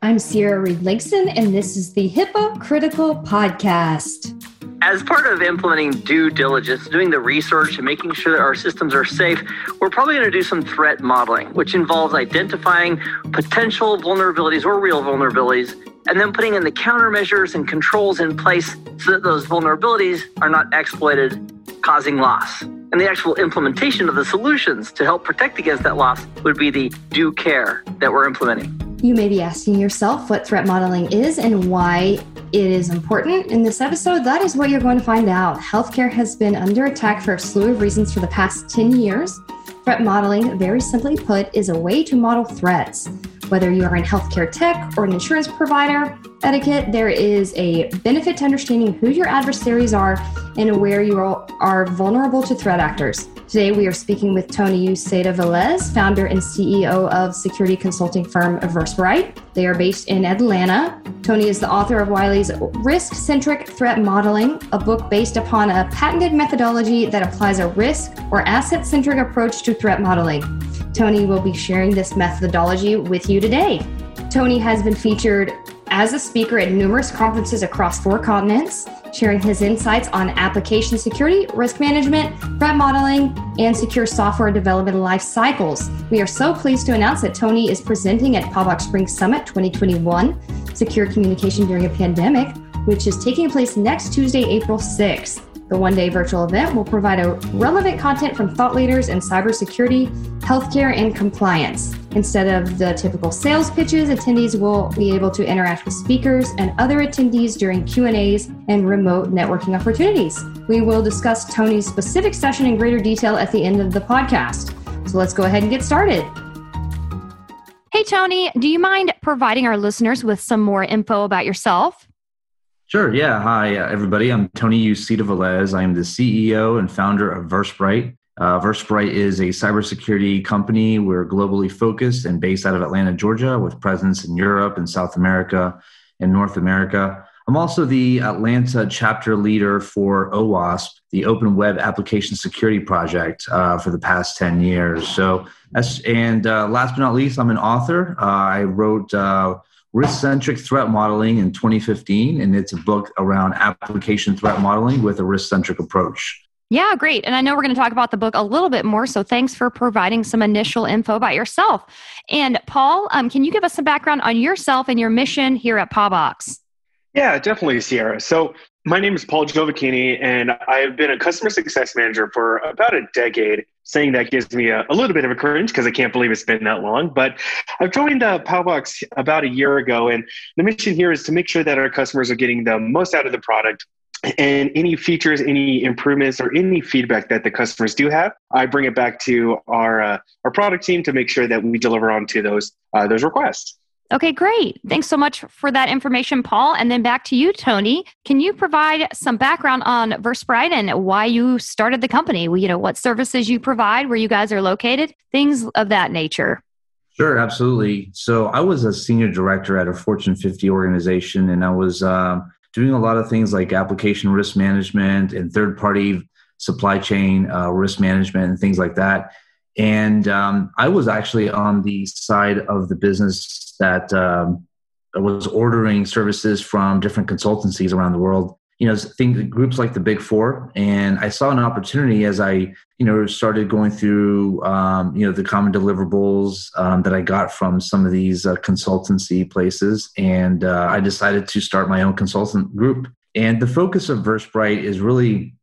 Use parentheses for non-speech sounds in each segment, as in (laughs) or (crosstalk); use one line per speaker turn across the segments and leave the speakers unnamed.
I'm Sierra Reed Langston, and this is the Hypocritical Podcast.
As part of implementing due diligence, doing the research and making sure that our systems are safe, we're probably going to do some threat modeling, which involves identifying potential vulnerabilities or real vulnerabilities, and then putting in the countermeasures and controls in place so that those vulnerabilities are not exploited, causing loss. And the actual implementation of the solutions to help protect against that loss would be the due care that we're implementing.
You may be asking yourself what threat modeling is and why it is important. In this episode, that is what you're going to find out. Healthcare has been under attack for a slew of reasons for the past 10 years. Threat modeling, very simply put, is a way to model threats. Whether you are in healthcare tech or an insurance provider, etiquette, there is a benefit to understanding who your adversaries are and where you are vulnerable to threat actors. Today, we are speaking with Tony Uceda Velez, founder and CEO of security consulting firm Versprite. They are based in Atlanta. Tony is the author of Wiley's Risk Centric Threat Modeling, a book based upon a patented methodology that applies a risk or asset centric approach to threat modeling. Tony will be sharing this methodology with you today. Tony has been featured as a speaker at numerous conferences across four continents, sharing his insights on application security, risk management, threat modeling, and secure software development life cycles. We are so pleased to announce that Tony is presenting at Paubox Spring Summit 2021, Secure Communication During a Pandemic, which is taking place next Tuesday, April 6th. The one day virtual event will provide a relevant content from thought leaders in cybersecurity, healthcare, and compliance. Instead of the typical sales pitches, attendees will be able to interact with speakers and other attendees during Q&As and remote networking opportunities. We will discuss Tony's specific session in greater detail at the end of the podcast. So let's go ahead and get started. Hey, Tony, do you mind providing our listeners with some more info about yourself?
Sure. Yeah. Hi, uh, everybody. I'm Tony Uceda Velez. I am the CEO and founder of Versprite. Uh, is a cybersecurity company. We're globally focused and based out of Atlanta, Georgia, with presence in Europe and South America and North America. I'm also the Atlanta chapter leader for OWASP, the Open Web Application Security Project, uh, for the past 10 years. So, and uh, last but not least, I'm an author. Uh, I wrote uh, Risk Centric Threat Modeling in 2015, and it's a book around application threat modeling with a risk centric approach.
Yeah, great. And I know we're going to talk about the book a little bit more. So thanks for providing some initial info about yourself. And Paul, um, can you give us some background on yourself and your mission here at Paubox?
Yeah, definitely, Sierra. So my name is Paul Giovacchini, and I've been a customer success manager for about a decade saying that gives me a, a little bit of a cringe because I can't believe it's been that long. But I've joined uh, Paubox about a year ago, and the mission here is to make sure that our customers are getting the most out of the product. And any features, any improvements, or any feedback that the customers do have, I bring it back to our uh, our product team to make sure that we deliver on to those uh, those requests.
Okay, great. Thanks so much for that information, Paul. And then back to you, Tony. Can you provide some background on Versprite and why you started the company? You know, what services you provide, where you guys are located, things of that nature.
Sure, absolutely. So I was a senior director at a Fortune 50 organization, and I was uh, doing a lot of things like application risk management and third party supply chain uh, risk management and things like that. And um, I was actually on the side of the business that um, was ordering services from different consultancies around the world. You know things groups like the big four. And i saw an opportunity as i you know started going through um, you know the common deliverables um, that i got from some of these uh, consultancy places. And uh, i decided to start my own consultant group. And the focus of versprite is really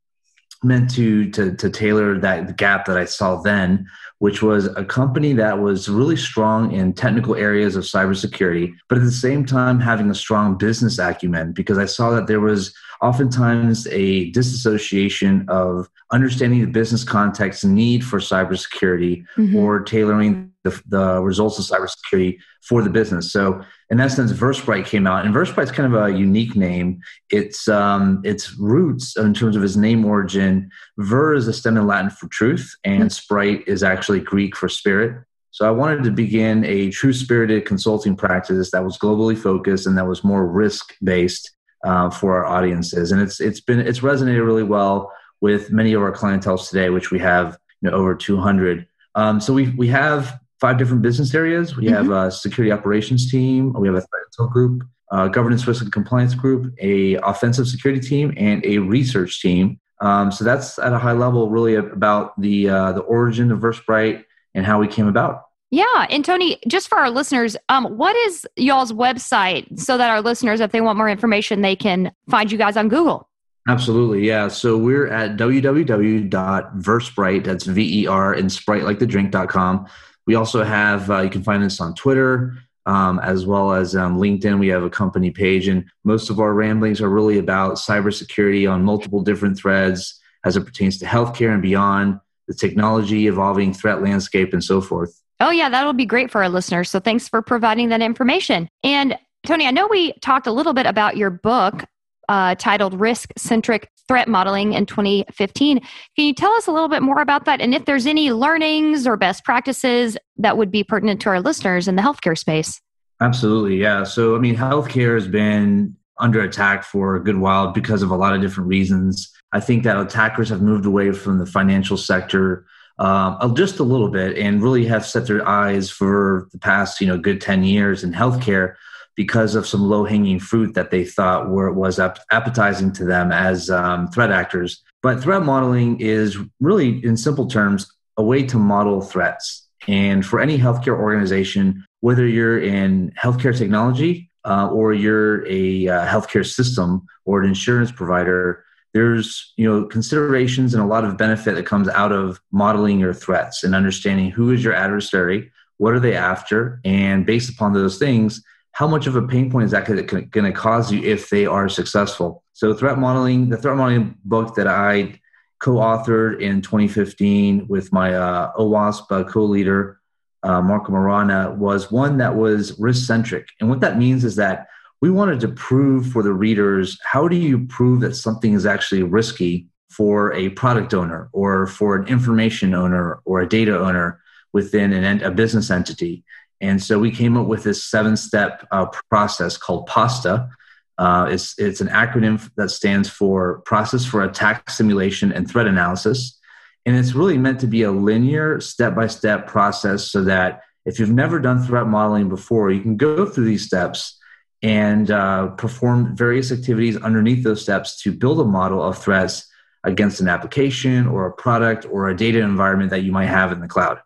meant to to, to tailor that gap that i saw then which was a company that was really strong in technical areas of cybersecurity, but at the same time having a strong business acumen because I saw that there was oftentimes a disassociation of understanding the business context and need for cybersecurity mm-hmm. or tailoring the, the results of cybersecurity for the business. So in essence, Versprite came out, and Versprite's kind of a unique name. It's um, its roots in terms of its name origin. Ver is a stem in Latin for truth, and mm-hmm. sprite is actually Greek for spirit. So I wanted to begin a true spirited consulting practice that was globally focused and that was more risk based uh, for our audiences. And it's it's been it's resonated really well with many of our clientele today, which we have you know, over 200. Um, so we we have five different business areas. We mm-hmm. have a security operations team, we have a threat group, a governance risk and compliance group, a offensive security team, and a research team. Um, so that's at a high level, really about the uh, the origin of Versprite and how we came about.
Yeah, and Tony, just for our listeners, um, what is y'all's website so that our listeners, if they want more information, they can find you guys on Google?
Absolutely, yeah. So we're at www.versprite, that's V E R, and sprite like the drink.com. We also have, uh, you can find us on Twitter, um, as well as um, LinkedIn. We have a company page, and most of our ramblings are really about cybersecurity on multiple different threads as it pertains to healthcare and beyond, the technology, evolving threat landscape, and so forth.
Oh, yeah, that'll be great for our listeners. So thanks for providing that information. And Tony, I know we talked a little bit about your book uh, titled Risk Centric Threat Modeling in 2015. Can you tell us a little bit more about that? And if there's any learnings or best practices that would be pertinent to our listeners in the healthcare space?
Absolutely. Yeah. So, I mean, healthcare has been under attack for a good while because of a lot of different reasons. I think that attackers have moved away from the financial sector um, just a little bit and really have set their eyes for the past you know good 10 years in healthcare because of some low hanging fruit that they thought were was appetizing to them as um, threat actors. But threat modeling is really in simple terms a way to model threats. And for any healthcare organization whether you're in healthcare technology uh, or you're a uh, healthcare system or an insurance provider there's you know considerations and a lot of benefit that comes out of modeling your threats and understanding who is your adversary what are they after and based upon those things how much of a pain point is that going to cause you if they are successful? So threat modeling the threat modeling book that i co-authored in 2015 with my uh, OWASP uh, co-leader uh, marco morana was one that was risk centric and what that means is that we wanted to prove for the readers how do you prove that something is actually risky for a product owner or for an information owner or a data owner within an, a business entity. And so we came up with this seven step uh, process called PASTA. Uh, it's, it's an acronym that stands for Process for Attack Simulation and Threat Analysis. And it's really meant to be a linear step by step process so that if you've never done threat modeling before, you can go through these steps and uh, perform various activities underneath those steps to build a model of threats against an application or a product or a data environment that you might have in the cloud.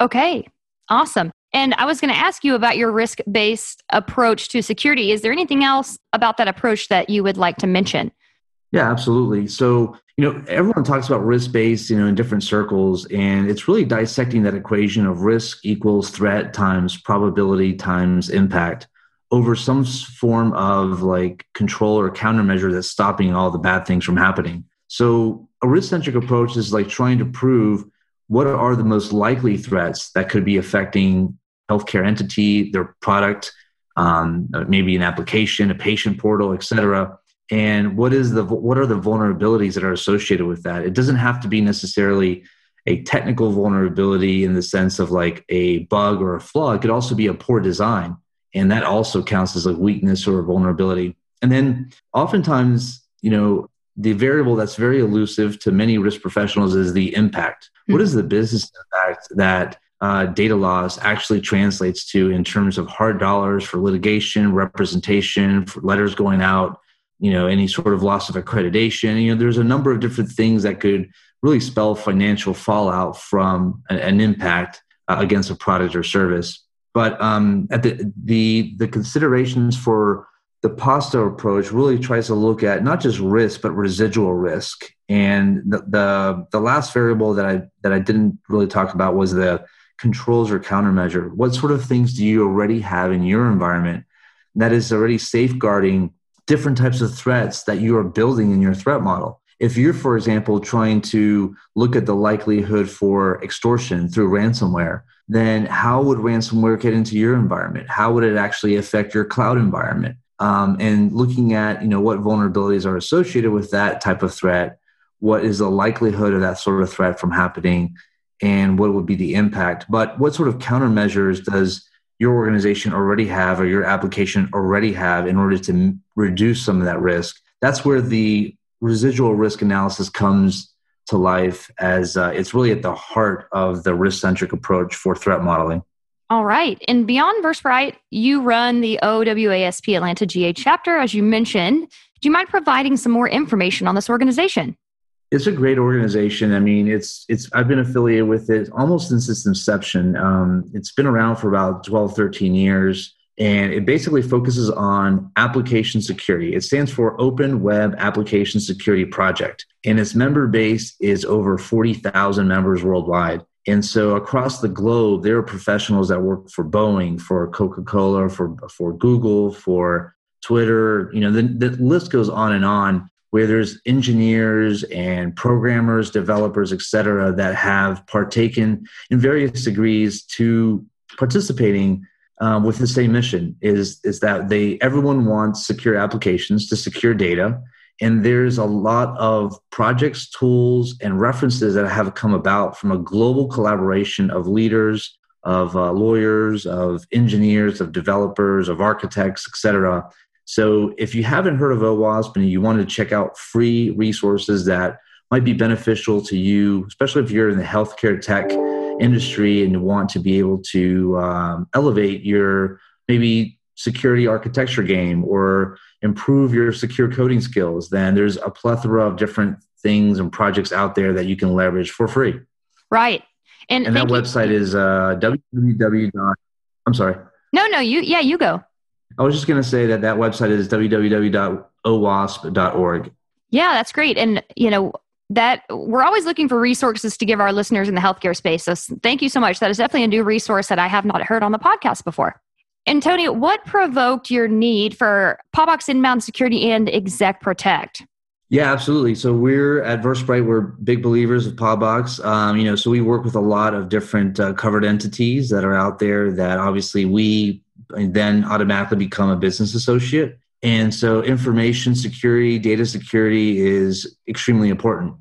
Okay, awesome. And I was going to ask you about your risk based approach to security. Is there anything else about that approach that you would like to mention?
Yeah, absolutely. So, you know, everyone talks about risk based, you know, in different circles, and it's really dissecting that equation of risk equals threat times probability times impact over some form of like control or countermeasure that's stopping all the bad things from happening. So a risk-centric approach is like trying to prove what are the most likely threats that could be affecting healthcare entity, their product, um, maybe an application, a patient portal, et cetera. And what is the what are the vulnerabilities that are associated with that? It doesn't have to be necessarily a technical vulnerability in the sense of like a bug or a flaw. It could also be a poor design and that also counts as a weakness or a vulnerability. And then oftentimes you know the variable that's very elusive to many risk professionals is the impact. Mm-hmm. what is the business impact that uh, data loss actually translates to in terms of hard dollars for litigation representation for letters going out you know any sort of loss of accreditation? You know there's a number of different things that could really spell financial fallout from an, an impact uh, against a product or service but um, at the, the the considerations for the PASTA approach really tries to look at not just risk but residual risk. And the, the the last variable that I that I didn't really talk about was the controls or countermeasure. What sort of things do you already have in your environment that is already safeguarding different types of threats that you are building in your threat model? If you're, for example, trying to look at the likelihood for extortion through ransomware, then how would ransomware get into your environment? How would it actually affect your cloud environment? Um, and looking at you know what vulnerabilities are associated with that type of threat, what is the likelihood of that sort of threat from happening, and what would be the impact? But what sort of countermeasures does your organization already have or your application already have in order to reduce some of that risk? That's where the residual risk analysis comes to life as uh, it's really at the heart of the risk centric approach for threat modeling.
All right. And beyond Versprite, you run the OWASP Atlanta GA chapter, as you mentioned. Do you mind providing some more information on this organization?
It's a great organization. I mean, it's it's I've been affiliated with it almost since its inception. Um, it's been around for about 12, 13 years, and it basically focuses on application security. It stands for Open Web Application Security Project, and its member base is over 40,000 members worldwide. And so across the globe, there are professionals that work for Boeing, for Coca Cola, for, for Google, for Twitter. You know, the, the list goes on and on where there's engineers and programmers, developers, et cetera, that have partaken in various degrees to participating um, with the same mission is, is that they everyone wants secure applications to secure data and there's a lot of projects, tools, and references that have come about from a global collaboration of leaders, of uh, lawyers, of engineers, of developers, of architects, etc. So if you haven't heard of OWASP and you want to check out free resources that might be beneficial to you, especially if you're in the healthcare tech industry and want to be able to um, elevate your maybe security architecture game or improve your secure coding skills, then there's a plethora of different things and projects out there that you can leverage for free.
Right.
And, and that you. website is uh, www. I'm sorry.
No, no, you, yeah, you go.
I was just going to say that that website is www.owasp.org.
Yeah, that's great. And, you know, that we're always looking for resources to give our listeners in the healthcare space. So thank you so much. That is definitely a new resource that I have not heard on the podcast before. And Tony, what provoked your need for Paubox Inbound Security and Exec Protect?
Yeah, absolutely. So we're at Versprite. We're big believers of Paubox. Um, you know, so we work with a lot of different uh, covered entities that are out there. That obviously we then automatically become a business associate. And so information security, data security is extremely important.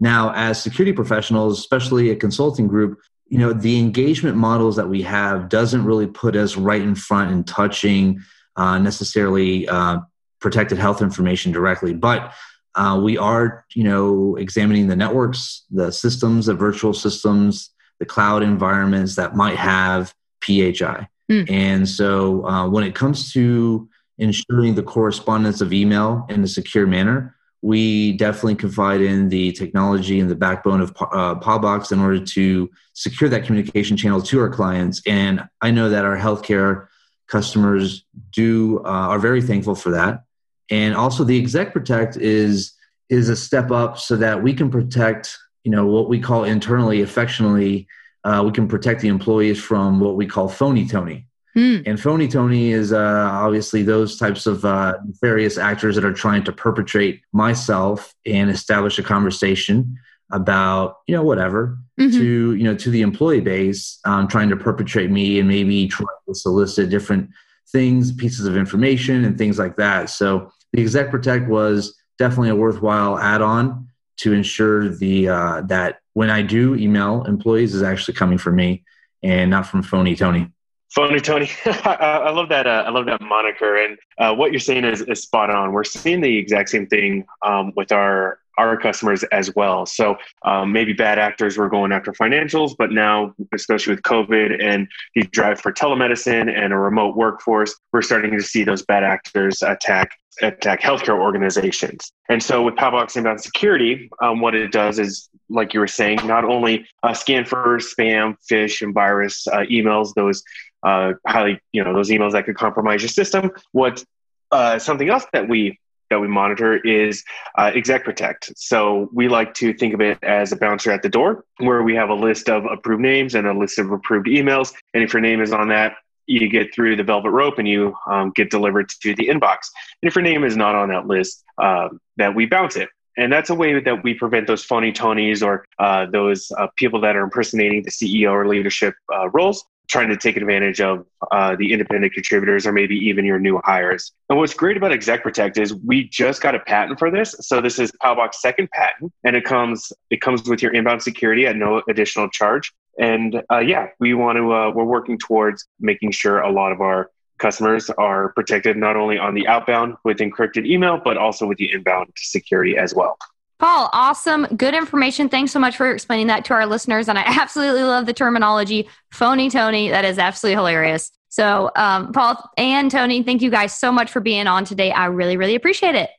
Now, as security professionals, especially a consulting group, you know the engagement models that we have doesn't really put us right in front and touching uh, necessarily uh, protected health information directly but uh, we are you know examining the networks the systems the virtual systems the cloud environments that might have phi mm. and so uh, when it comes to ensuring the correspondence of email in a secure manner we definitely confide in the technology and the backbone of uh, Paubox in order to secure that communication channel to our clients. And I know that our healthcare customers do uh, are very thankful for that. And also, the Exec Protect is is a step up so that we can protect, you know, what we call internally, affectionately, uh, we can protect the employees from what we call phony Tony. Mm. And phony Tony is uh, obviously those types of uh, nefarious actors that are trying to perpetrate myself and establish a conversation about you know whatever mm-hmm. to you know to the employee base, um, trying to perpetrate me and maybe try to solicit different things, pieces of information, and things like that. So the Exec Protect was definitely a worthwhile add-on to ensure the uh, that when I do email employees is actually coming from me and not from phony Tony.
Phony Tony, (laughs) I love that. Uh, I love that moniker, and uh, what you're saying is, is, spot on. We're seeing the exact same thing um, with our our customers as well. So um, maybe bad actors were going after financials, but now, especially with COVID and the drive for telemedicine and a remote workforce, we're starting to see those bad actors attack attack healthcare organizations. And so with Paubox Inbound Security, um, what it does is, like you were saying, not only uh, scan for spam, phish, and virus uh, emails, those uh, highly, you know, those emails that could compromise your system. What uh, something else that we that we monitor is uh, exec protect. So we like to think of it as a bouncer at the door, where we have a list of approved names and a list of approved emails. And if your name is on that, you get through the velvet rope and you um, get delivered to the inbox. And if your name is not on that list, uh, that we bounce it. And that's a way that we prevent those phony Tonys or uh, those uh, people that are impersonating the CEO or leadership uh, roles trying to take advantage of uh, the independent contributors or maybe even your new hires. And what's great about Exec Protect is we just got a patent for this. So this is Paubox's second patent, and it comes it comes with your inbound security at no additional charge. And uh, yeah, we want to uh, we're working towards making sure a lot of our customers are protected not only on the outbound with encrypted email, but also with the inbound security as well.
Paul, awesome. Good information. Thanks so much for explaining that to our listeners. And I absolutely love the terminology phony Tony. That is absolutely hilarious. So, um, Paul and Tony, thank you guys so much for being on today. I really, really appreciate it.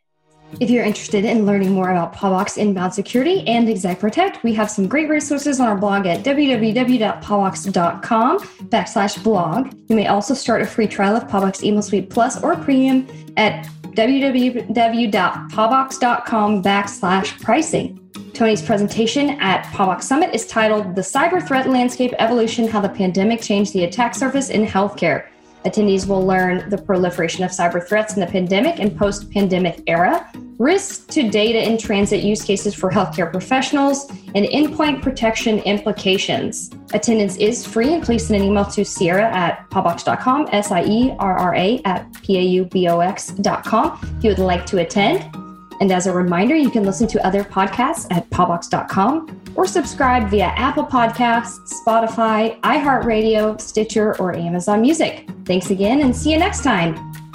If you're interested in learning more about Paubox Inbound Security and Exec Protect, we have some great resources on our blog at www.paubox.com backslash blog. You may also start a free trial of Paubox Email Suite Plus or Premium at www.paubox.com backslash pricing. Tony's presentation at Paubox Summit is titled The Cyber Threat Landscape Evolution How the Pandemic Changed the Attack Surface in Healthcare. Attendees will learn the proliferation of cyber threats in the pandemic and post pandemic era, risks to data in transit use cases for healthcare professionals, and endpoint protection implications. Attendance is free, and please send an email to Sierra at paubox.com, S I E R R A at P A U B O X.com if you would like to attend. And as a reminder, you can listen to other podcasts at paubox.com or subscribe via Apple Podcasts, Spotify, iHeartRadio, Stitcher, or Amazon Music. Thanks again and see you next time.